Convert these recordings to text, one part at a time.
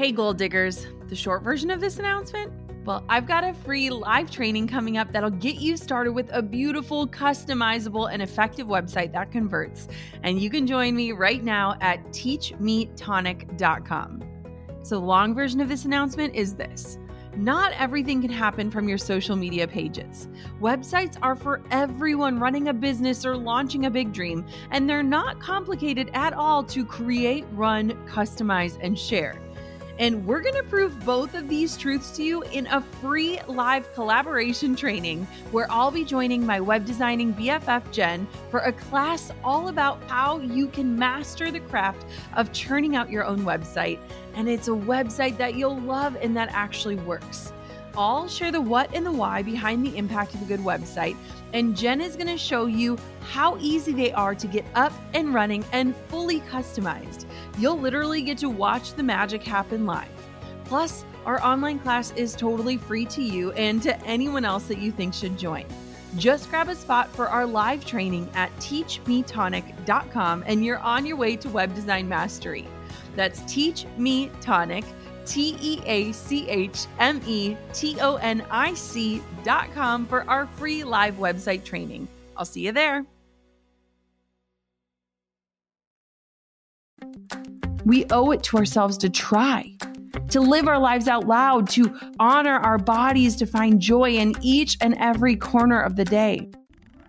Hey, goal diggers. The short version of this announcement? Well, I've got a free live training coming up that'll get you started with a beautiful, customizable, and effective website that converts. And you can join me right now at teachmetonic.com. So, the long version of this announcement is this. Not everything can happen from your social media pages. Websites are for everyone running a business or launching a big dream, and they're not complicated at all to create, run, customize, and share. And we're going to prove both of these truths to you in a free live collaboration training where I'll be joining my web designing BFF Jen for a class all about how you can master the craft of churning out your own website. And it's a website that you'll love and that actually works. I'll share the what and the why behind the impact of a good website, and Jen is going to show you how easy they are to get up and running and fully customized. You'll literally get to watch the magic happen live. Plus, our online class is totally free to you and to anyone else that you think should join. Just grab a spot for our live training at teachmetonic.com and you're on your way to web design mastery. That's Teach Me Tonic, T E A C H M E T O N I C dot com for our free live website training. I'll see you there. We owe it to ourselves to try, to live our lives out loud, to honor our bodies, to find joy in each and every corner of the day.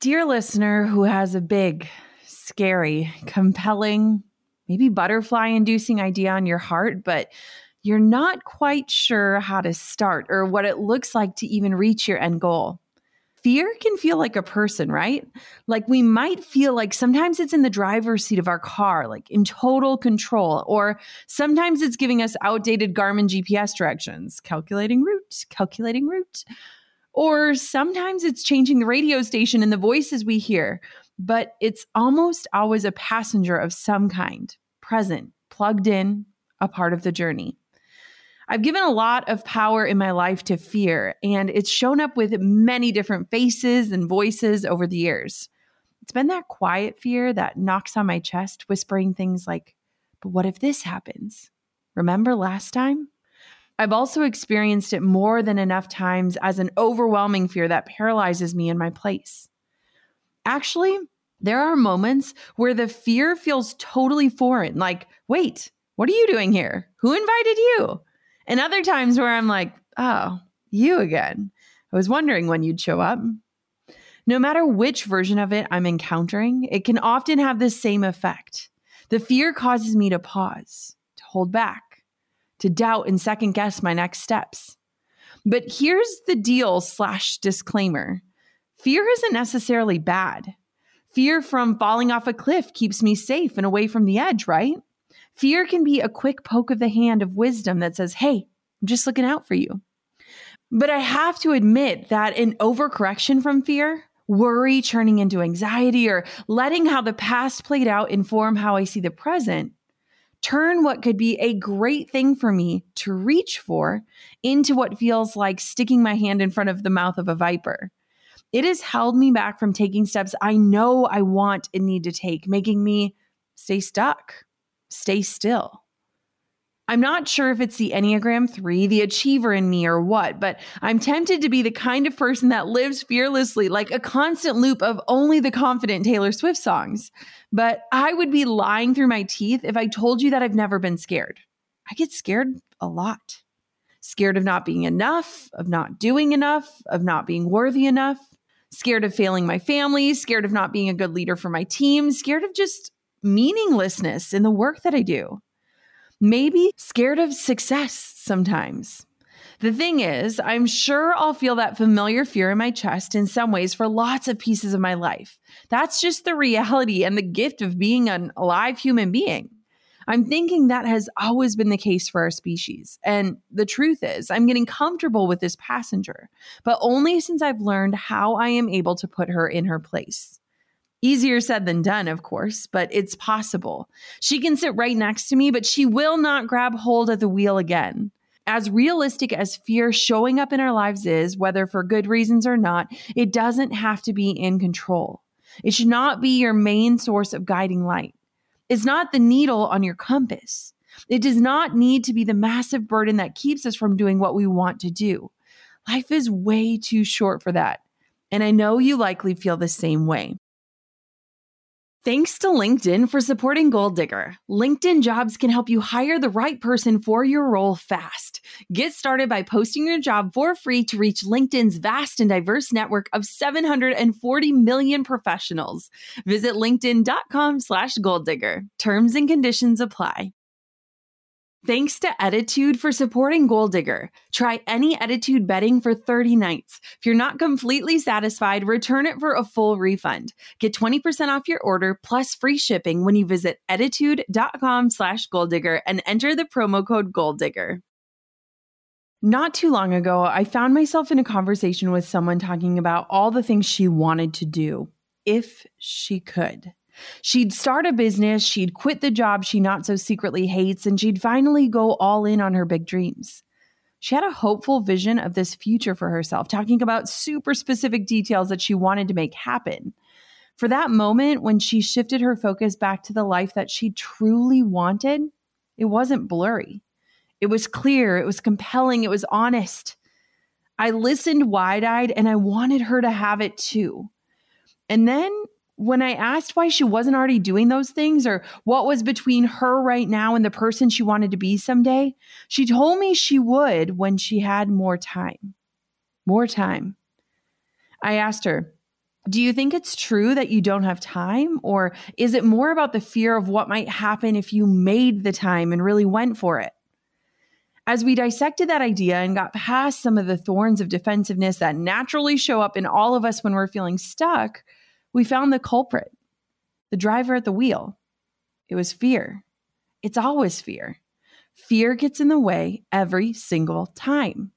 Dear listener who has a big, scary, compelling, maybe butterfly inducing idea on your heart, but you're not quite sure how to start or what it looks like to even reach your end goal. Fear can feel like a person, right? Like we might feel like sometimes it's in the driver's seat of our car, like in total control, or sometimes it's giving us outdated Garmin GPS directions, calculating route, calculating route. Or sometimes it's changing the radio station and the voices we hear, but it's almost always a passenger of some kind, present, plugged in, a part of the journey. I've given a lot of power in my life to fear, and it's shown up with many different faces and voices over the years. It's been that quiet fear that knocks on my chest, whispering things like, But what if this happens? Remember last time? I've also experienced it more than enough times as an overwhelming fear that paralyzes me in my place. Actually, there are moments where the fear feels totally foreign, like, wait, what are you doing here? Who invited you? And other times where I'm like, oh, you again. I was wondering when you'd show up. No matter which version of it I'm encountering, it can often have the same effect. The fear causes me to pause, to hold back to doubt and second guess my next steps. But here's the deal slash disclaimer fear isn't necessarily bad. Fear from falling off a cliff keeps me safe and away from the edge, right? Fear can be a quick poke of the hand of wisdom that says, hey, I'm just looking out for you. But I have to admit that an overcorrection from fear, worry turning into anxiety, or letting how the past played out inform how I see the present turn what could be a great thing for me to reach for into what feels like sticking my hand in front of the mouth of a viper. It has held me back from taking steps I know I want and need to take, making me stay stuck, stay still. I'm not sure if it's the Enneagram 3, the achiever in me, or what, but I'm tempted to be the kind of person that lives fearlessly, like a constant loop of only the confident Taylor Swift songs. But I would be lying through my teeth if I told you that I've never been scared. I get scared a lot. Scared of not being enough, of not doing enough, of not being worthy enough, scared of failing my family, scared of not being a good leader for my team, scared of just meaninglessness in the work that I do maybe scared of success sometimes. The thing is, I'm sure I'll feel that familiar fear in my chest in some ways for lots of pieces of my life. That's just the reality and the gift of being an alive human being. I'm thinking that has always been the case for our species. And the truth is, I'm getting comfortable with this passenger, but only since I've learned how I am able to put her in her place. Easier said than done, of course, but it's possible. She can sit right next to me, but she will not grab hold of the wheel again. As realistic as fear showing up in our lives is, whether for good reasons or not, it doesn't have to be in control. It should not be your main source of guiding light It's not the needle on your compass. It does not need to be the massive burden that keeps us from doing what we want to do. Life is way too short for that. And I know you likely feel the same way. Thanks to LinkedIn for supporting Goal Digger. LinkedIn jobs can help you hire the right person for your role fast. Get started by posting your job for free to reach LinkedIn's vast and diverse network of 740 million professionals. Visit linkedin.com slash goal digger. Terms and conditions apply. Thanks to Ettitude for supporting Goal Digger. Try any Ettitude bedding for 30 nights. If you're not completely satisfied, return it for a full refund. Get 20% off your order plus free shipping when you visit ettitude.com slash goaldigger and enter the promo code goaldigger. Not too long ago, I found myself in a conversation with someone talking about all the things she wanted to do if she could. She'd start a business, she'd quit the job she not so secretly hates, and she'd finally go all in on her big dreams. She had a hopeful vision of this future for herself, talking about super specific details that she wanted to make happen. For that moment, when she shifted her focus back to the life that she truly wanted, it wasn't blurry. It was clear, it was compelling, it was honest. I listened wide eyed and I wanted her to have it too. And then when I asked why she wasn't already doing those things or what was between her right now and the person she wanted to be someday, she told me she would when she had more time. More time. I asked her, Do you think it's true that you don't have time? Or is it more about the fear of what might happen if you made the time and really went for it? As we dissected that idea and got past some of the thorns of defensiveness that naturally show up in all of us when we're feeling stuck, we found the culprit, the driver at the wheel. It was fear. It's always fear. Fear gets in the way every single time.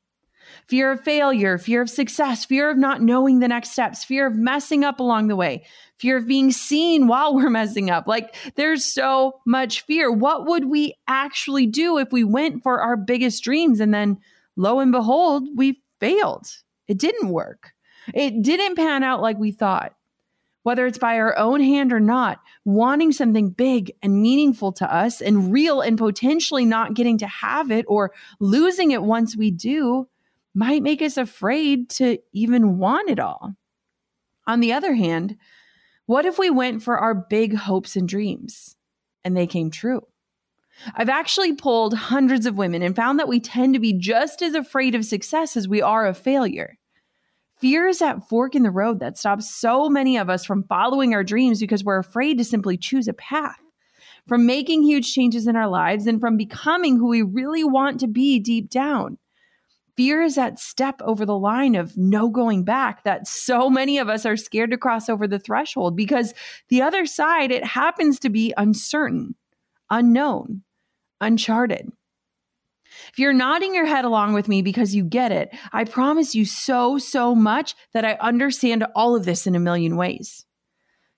Fear of failure, fear of success, fear of not knowing the next steps, fear of messing up along the way, fear of being seen while we're messing up. Like there's so much fear. What would we actually do if we went for our biggest dreams and then lo and behold, we failed? It didn't work. It didn't pan out like we thought whether it's by our own hand or not, wanting something big and meaningful to us and real and potentially not getting to have it or losing it once we do might make us afraid to even want it all. On the other hand, what if we went for our big hopes and dreams and they came true? I've actually polled hundreds of women and found that we tend to be just as afraid of success as we are of failure. Fear is that fork in the road that stops so many of us from following our dreams because we're afraid to simply choose a path, from making huge changes in our lives, and from becoming who we really want to be deep down. Fear is that step over the line of no going back that so many of us are scared to cross over the threshold because the other side, it happens to be uncertain, unknown, uncharted. If you're nodding your head along with me because you get it, I promise you so, so much that I understand all of this in a million ways.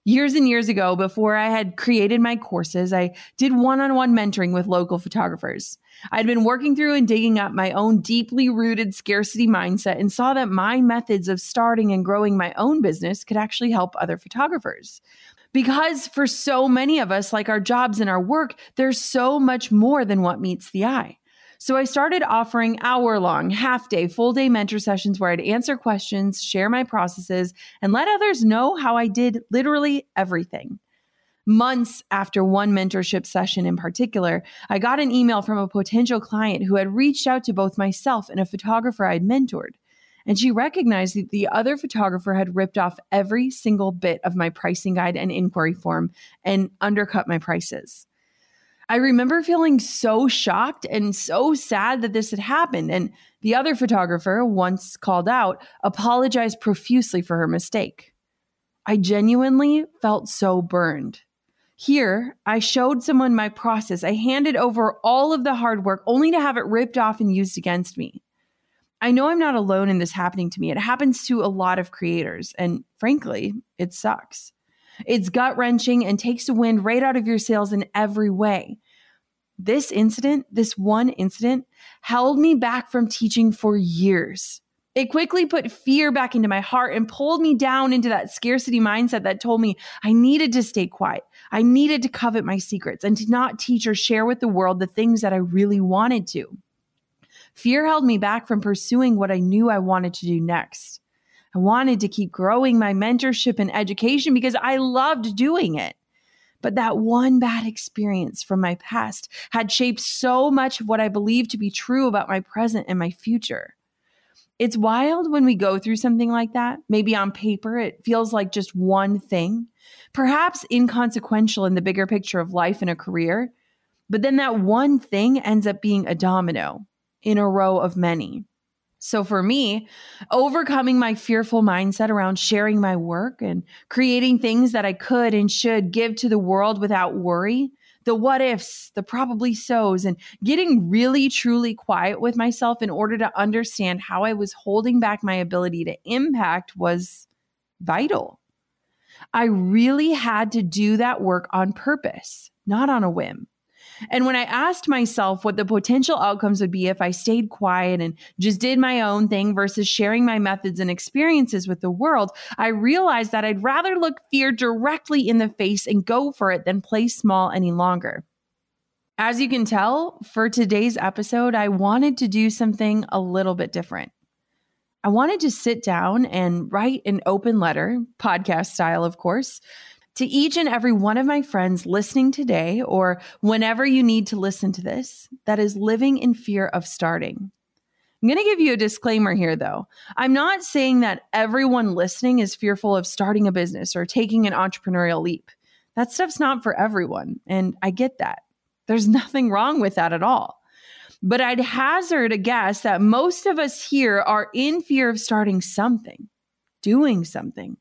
Years and years ago, before I had created my courses, I did one on one mentoring with local photographers. I'd been working through and digging up my own deeply rooted scarcity mindset and saw that my methods of starting and growing my own business could actually help other photographers. Because for so many of us, like our jobs and our work, there's so much more than what meets the eye. So I started offering hour long, half day, full day mentor sessions where I'd answer questions, share my processes, and let others know how I did literally everything. Months after one mentorship session in particular, I got an email from a potential client who had reached out to both myself and a photographer I'd mentored. And she recognized that the other photographer had ripped off every single bit of my pricing guide and inquiry form and undercut my prices. I remember feeling so shocked and so sad that this had happened. And the other photographer, once called out, apologized profusely for her mistake. I genuinely felt so burned. Here, I showed someone my process. I handed over all of the hard work only to have it ripped off and used against me. I know I'm not alone in this happening to me. It happens to a lot of creators, and frankly, it sucks. It's gut wrenching and takes the wind right out of your sails in every way. This incident, this one incident, held me back from teaching for years. It quickly put fear back into my heart and pulled me down into that scarcity mindset that told me I needed to stay quiet. I needed to covet my secrets and to not teach or share with the world the things that I really wanted to. Fear held me back from pursuing what I knew I wanted to do next. I wanted to keep growing my mentorship and education because I loved doing it. But that one bad experience from my past had shaped so much of what I believe to be true about my present and my future. It's wild when we go through something like that. Maybe on paper, it feels like just one thing, perhaps inconsequential in the bigger picture of life and a career. But then that one thing ends up being a domino in a row of many. So for me, overcoming my fearful mindset around sharing my work and creating things that I could and should give to the world without worry, the what ifs, the probably so's, and getting really truly quiet with myself in order to understand how I was holding back my ability to impact was vital. I really had to do that work on purpose, not on a whim. And when I asked myself what the potential outcomes would be if I stayed quiet and just did my own thing versus sharing my methods and experiences with the world, I realized that I'd rather look fear directly in the face and go for it than play small any longer. As you can tell, for today's episode, I wanted to do something a little bit different. I wanted to sit down and write an open letter, podcast style, of course, to each and every one of my friends listening today, or whenever you need to listen to this, that is living in fear of starting. I'm going to give you a disclaimer here, though. I'm not saying that everyone listening is fearful of starting a business or taking an entrepreneurial leap. That stuff's not for everyone. And I get that. There's nothing wrong with that at all. But I'd hazard a guess that most of us here are in fear of starting something, doing something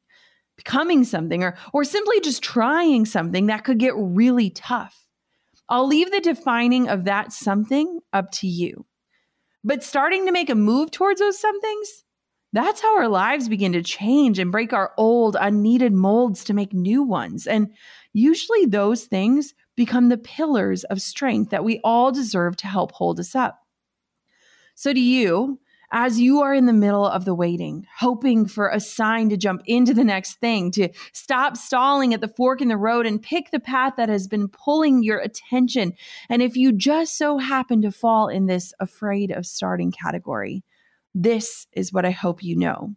becoming something or or simply just trying something that could get really tough. I'll leave the defining of that something up to you. But starting to make a move towards those somethings, that's how our lives begin to change and break our old, unneeded molds to make new ones. And usually those things become the pillars of strength that we all deserve to help hold us up. So, to you, as you are in the middle of the waiting, hoping for a sign to jump into the next thing, to stop stalling at the fork in the road and pick the path that has been pulling your attention. And if you just so happen to fall in this afraid of starting category, this is what I hope you know.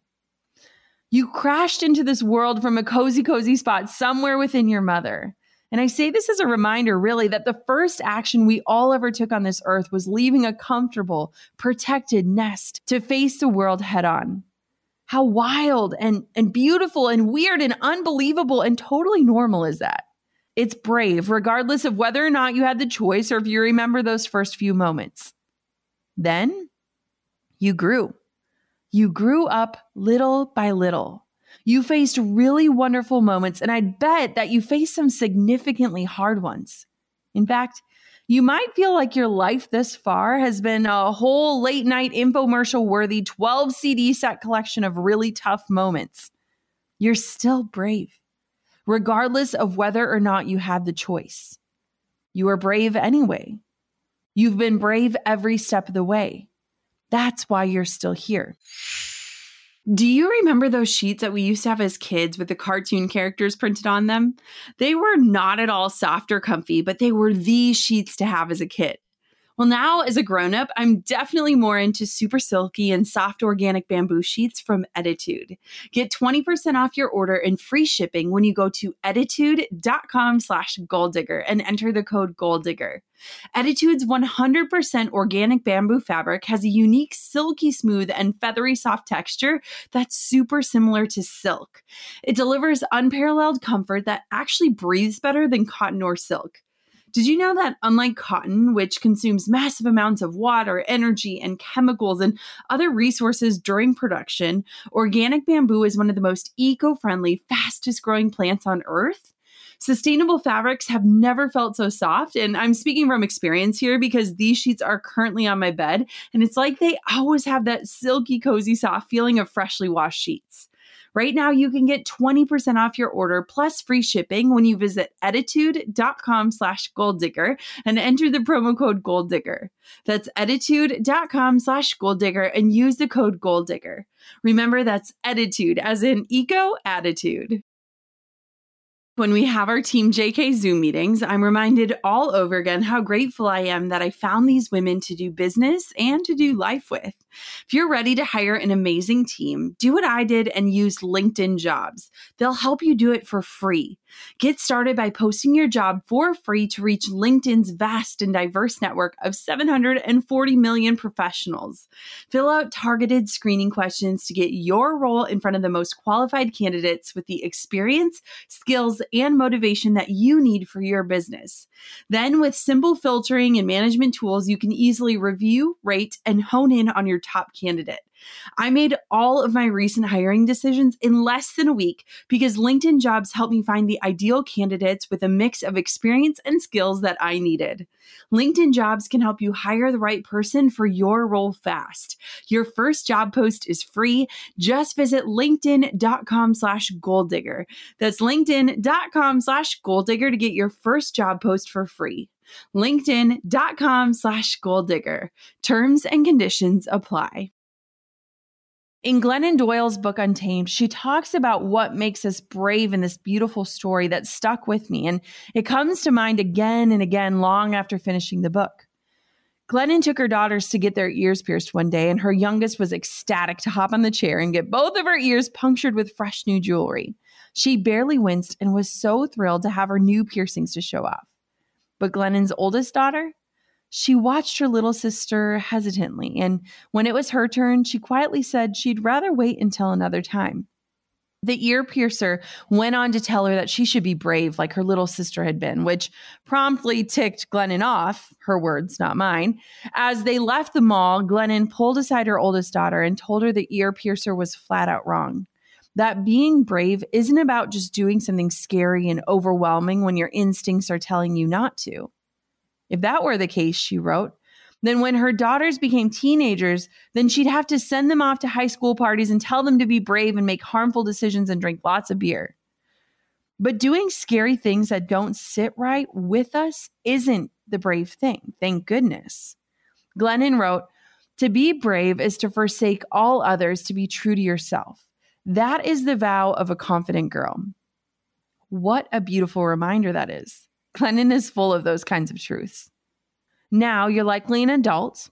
You crashed into this world from a cozy, cozy spot somewhere within your mother. And I say this as a reminder, really, that the first action we all ever took on this earth was leaving a comfortable, protected nest to face the world head on. How wild and, and beautiful and weird and unbelievable and totally normal is that? It's brave, regardless of whether or not you had the choice or if you remember those first few moments. Then you grew. You grew up little by little. You faced really wonderful moments, and I'd bet that you faced some significantly hard ones. In fact, you might feel like your life this far has been a whole late night infomercial worthy 12 CD set collection of really tough moments. You're still brave, regardless of whether or not you had the choice. You are brave anyway. You've been brave every step of the way. That's why you're still here. Do you remember those sheets that we used to have as kids with the cartoon characters printed on them? They were not at all soft or comfy, but they were the sheets to have as a kid. Well, now as a grown up, I'm definitely more into super silky and soft organic bamboo sheets from Ettitude. Get 20% off your order and free shipping when you go to ettitude.com slash goaldigger and enter the code goaldigger. Ettitude's 100% organic bamboo fabric has a unique silky smooth and feathery soft texture that's super similar to silk. It delivers unparalleled comfort that actually breathes better than cotton or silk. Did you know that unlike cotton, which consumes massive amounts of water, energy, and chemicals and other resources during production, organic bamboo is one of the most eco friendly, fastest growing plants on earth? Sustainable fabrics have never felt so soft. And I'm speaking from experience here because these sheets are currently on my bed. And it's like they always have that silky, cozy, soft feeling of freshly washed sheets. Right now, you can get 20% off your order plus free shipping when you visit ettitude.com slash goaldigger and enter the promo code goaldigger. That's ettitude.com slash goaldigger and use the code goaldigger. Remember, that's attitude as in eco attitude. When we have our Team JK Zoom meetings, I'm reminded all over again how grateful I am that I found these women to do business and to do life with. If you're ready to hire an amazing team, do what I did and use LinkedIn jobs. They'll help you do it for free. Get started by posting your job for free to reach LinkedIn's vast and diverse network of 740 million professionals. Fill out targeted screening questions to get your role in front of the most qualified candidates with the experience, skills, and motivation that you need for your business. Then, with simple filtering and management tools, you can easily review, rate, and hone in on your top candidate. I made all of my recent hiring decisions in less than a week because LinkedIn jobs helped me find the ideal candidates with a mix of experience and skills that I needed. LinkedIn jobs can help you hire the right person for your role fast. Your first job post is free. Just visit linkedin.com slash goaldigger. That's linkedin.com slash goaldigger to get your first job post for free linkedin.com slash goaldigger. Terms and conditions apply. In Glennon Doyle's book Untamed, she talks about what makes us brave in this beautiful story that stuck with me, and it comes to mind again and again long after finishing the book. Glennon took her daughters to get their ears pierced one day, and her youngest was ecstatic to hop on the chair and get both of her ears punctured with fresh new jewelry. She barely winced and was so thrilled to have her new piercings to show off. But Glennon's oldest daughter, she watched her little sister hesitantly, and when it was her turn, she quietly said she'd rather wait until another time. The ear piercer went on to tell her that she should be brave like her little sister had been, which promptly ticked Glennon off, her words, not mine. As they left the mall, Glennon pulled aside her oldest daughter and told her the ear piercer was flat out wrong. That being brave isn't about just doing something scary and overwhelming when your instincts are telling you not to. If that were the case, she wrote, then when her daughters became teenagers, then she'd have to send them off to high school parties and tell them to be brave and make harmful decisions and drink lots of beer. But doing scary things that don't sit right with us isn't the brave thing, thank goodness. Glennon wrote, To be brave is to forsake all others to be true to yourself. That is the vow of a confident girl. What a beautiful reminder that is. Glennon is full of those kinds of truths. Now you're likely an adult.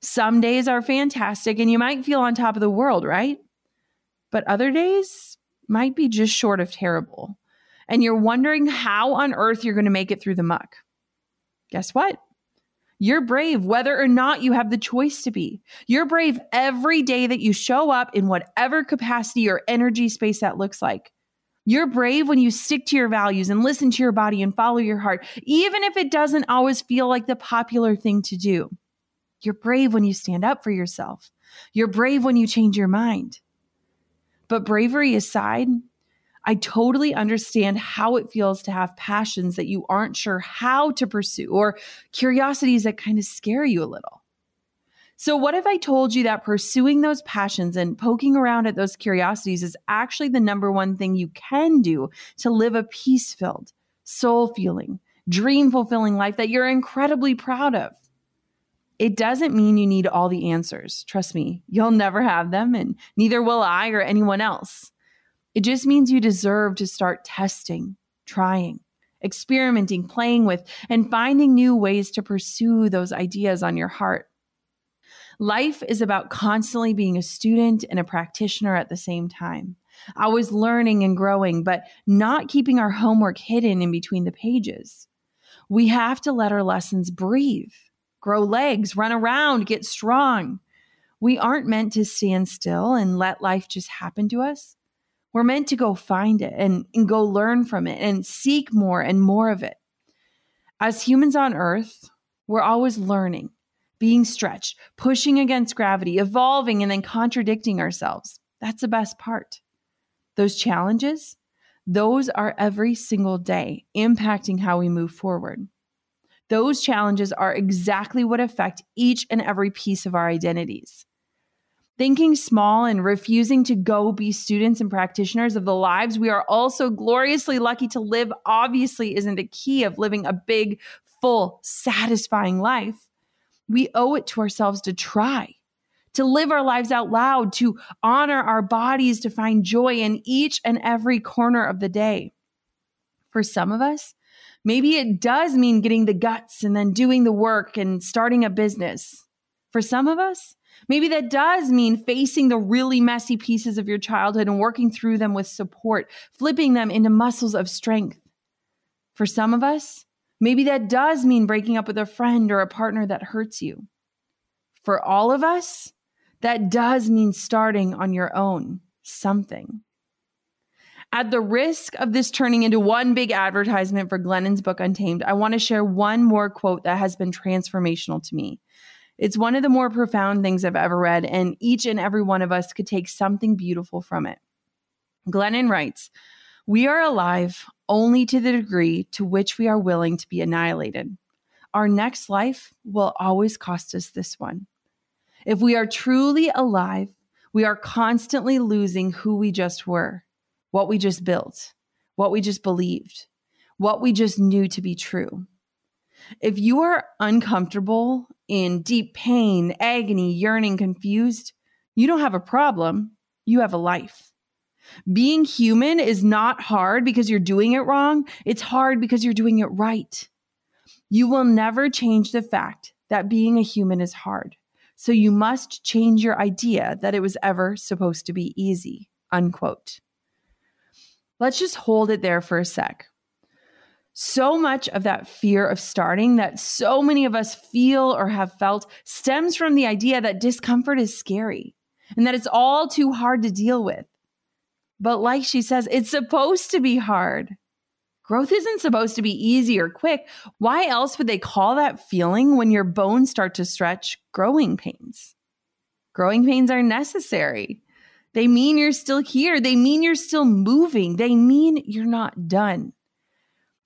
Some days are fantastic and you might feel on top of the world, right? But other days might be just short of terrible. And you're wondering how on earth you're going to make it through the muck. Guess what? You're brave whether or not you have the choice to be. You're brave every day that you show up in whatever capacity or energy space that looks like. You're brave when you stick to your values and listen to your body and follow your heart, even if it doesn't always feel like the popular thing to do. You're brave when you stand up for yourself. You're brave when you change your mind. But bravery aside, I totally understand how it feels to have passions that you aren't sure how to pursue or curiosities that kind of scare you a little. So, what if I told you that pursuing those passions and poking around at those curiosities is actually the number one thing you can do to live a peace filled, soul feeling, dream fulfilling life that you're incredibly proud of? It doesn't mean you need all the answers. Trust me, you'll never have them, and neither will I or anyone else. It just means you deserve to start testing, trying, experimenting, playing with, and finding new ways to pursue those ideas on your heart. Life is about constantly being a student and a practitioner at the same time. Always learning and growing, but not keeping our homework hidden in between the pages. We have to let our lessons breathe, grow legs, run around, get strong. We aren't meant to stand still and let life just happen to us. We're meant to go find it and, and go learn from it and seek more and more of it. As humans on earth, we're always learning, being stretched, pushing against gravity, evolving, and then contradicting ourselves. That's the best part. Those challenges, those are every single day impacting how we move forward. Those challenges are exactly what affect each and every piece of our identities. Thinking small and refusing to go be students and practitioners of the lives we are also gloriously lucky to live obviously isn't the key of living a big, full, satisfying life. We owe it to ourselves to try to live our lives out loud, to honor our bodies, to find joy in each and every corner of the day. For some of us, maybe it does mean getting the guts and then doing the work and starting a business. For some of us, maybe that does mean facing the really messy pieces of your childhood and working through them with support, flipping them into muscles of strength. For some of us, maybe that does mean breaking up with a friend or a partner that hurts you. For all of us, that does mean starting on your own something. At the risk of this turning into one big advertisement for Glennon's book Untamed, I want to share one more quote that has been transformational to me. It's one of the more profound things I've ever read, and each and every one of us could take something beautiful from it. Glennon writes, We are alive only to the degree to which we are willing to be annihilated. Our next life will always cost us this one. If we are truly alive, we are constantly losing who we just were, what we just built, what we just believed, what we just knew to be true. If you are uncomfortable, in deep pain, agony, yearning, confused, you don't have a problem. You have a life. Being human is not hard because you're doing it wrong. It's hard because you're doing it right. You will never change the fact that being a human is hard. So you must change your idea that it was ever supposed to be easy. Unquote. Let's just hold it there for a sec. So much of that fear of starting that so many of us feel or have felt stems from the idea that discomfort is scary and that it's all too hard to deal with. But like she says, it's supposed to be hard. Growth isn't supposed to be easy or quick. Why else would they call that feeling when your bones start to stretch growing pains? Growing pains are necessary. They mean you're still here. They mean you're still moving. They mean you're not done.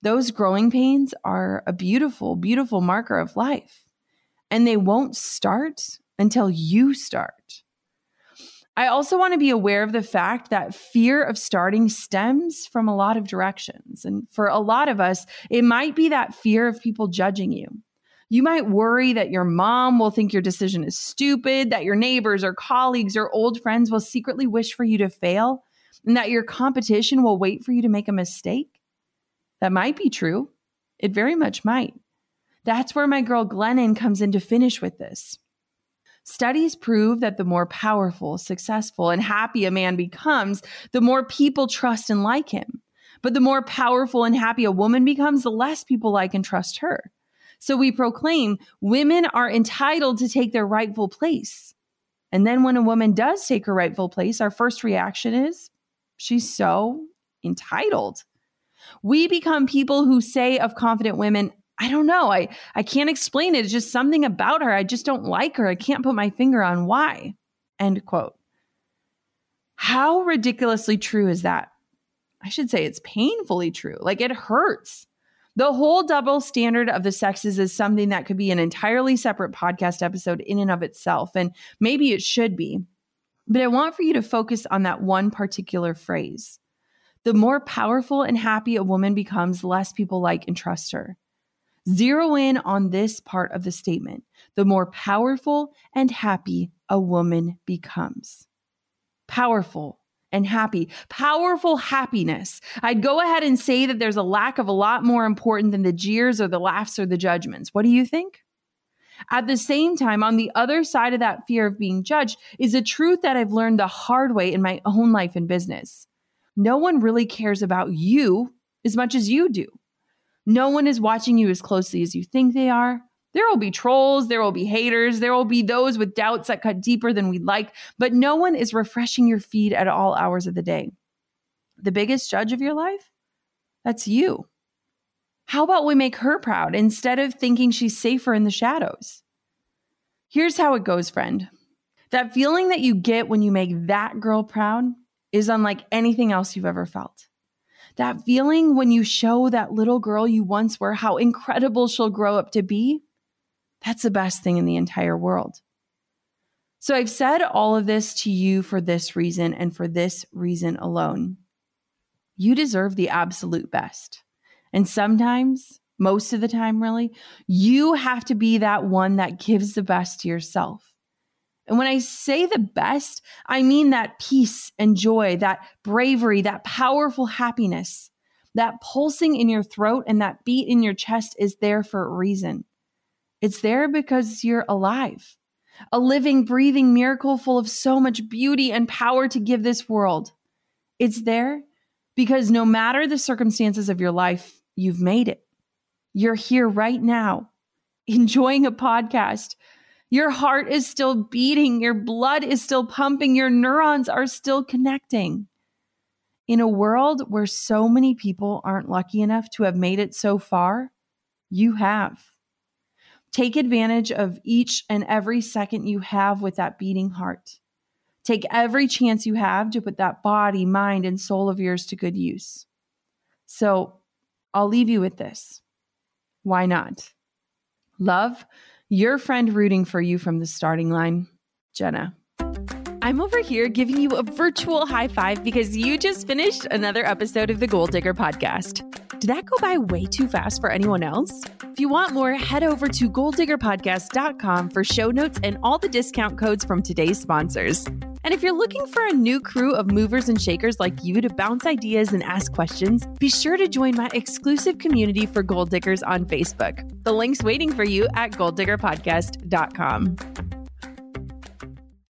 Those growing pains are a beautiful, beautiful marker of life. And they won't start until you start. I also want to be aware of the fact that fear of starting stems from a lot of directions. And for a lot of us, it might be that fear of people judging you. You might worry that your mom will think your decision is stupid, that your neighbors or colleagues or old friends will secretly wish for you to fail, and that your competition will wait for you to make a mistake. That might be true. It very much might. That's where my girl Glennon comes in to finish with this. Studies prove that the more powerful, successful, and happy a man becomes, the more people trust and like him. But the more powerful and happy a woman becomes, the less people like and trust her. So we proclaim women are entitled to take their rightful place. And then when a woman does take her rightful place, our first reaction is she's so entitled. We become people who say of confident women, I don't know. I, I can't explain it. It's just something about her. I just don't like her. I can't put my finger on why. End quote. How ridiculously true is that? I should say it's painfully true. Like it hurts. The whole double standard of the sexes is something that could be an entirely separate podcast episode in and of itself. And maybe it should be. But I want for you to focus on that one particular phrase. The more powerful and happy a woman becomes, less people like and trust her. Zero in on this part of the statement. The more powerful and happy a woman becomes. Powerful and happy. Powerful happiness. I'd go ahead and say that there's a lack of a lot more important than the jeers or the laughs or the judgments. What do you think? At the same time, on the other side of that fear of being judged is a truth that I've learned the hard way in my own life and business. No one really cares about you as much as you do. No one is watching you as closely as you think they are. There will be trolls, there will be haters, there will be those with doubts that cut deeper than we'd like, but no one is refreshing your feed at all hours of the day. The biggest judge of your life? That's you. How about we make her proud instead of thinking she's safer in the shadows? Here's how it goes, friend. That feeling that you get when you make that girl proud is unlike anything else you've ever felt. That feeling when you show that little girl you once were how incredible she'll grow up to be, that's the best thing in the entire world. So I've said all of this to you for this reason and for this reason alone. You deserve the absolute best. And sometimes, most of the time, really, you have to be that one that gives the best to yourself. And when I say the best, I mean that peace and joy, that bravery, that powerful happiness, that pulsing in your throat and that beat in your chest is there for a reason. It's there because you're alive, a living, breathing miracle full of so much beauty and power to give this world. It's there because no matter the circumstances of your life, you've made it. You're here right now, enjoying a podcast your heart is still beating, your blood is still pumping, your neurons are still connecting. In a world where so many people aren't lucky enough to have made it so far, you have. Take advantage of each and every second you have with that beating heart. Take every chance you have to put that body, mind, and soul of yours to good use. So I'll leave you with this. Why not? Love your friend rooting for you from the starting line, Jenna. I'm over here giving you a virtual high five because you just finished another episode of the Goal Digger podcast. Did that go by way too fast for anyone else? If you want more, head over to goaldiggerpodcast.com for show notes and all the discount codes from today's sponsors. And if you're looking for a new crew of movers and shakers like you to bounce ideas and ask questions, be sure to join my exclusive community for goal diggers on Facebook. The link's waiting for you at goaldiggerpodcast.com.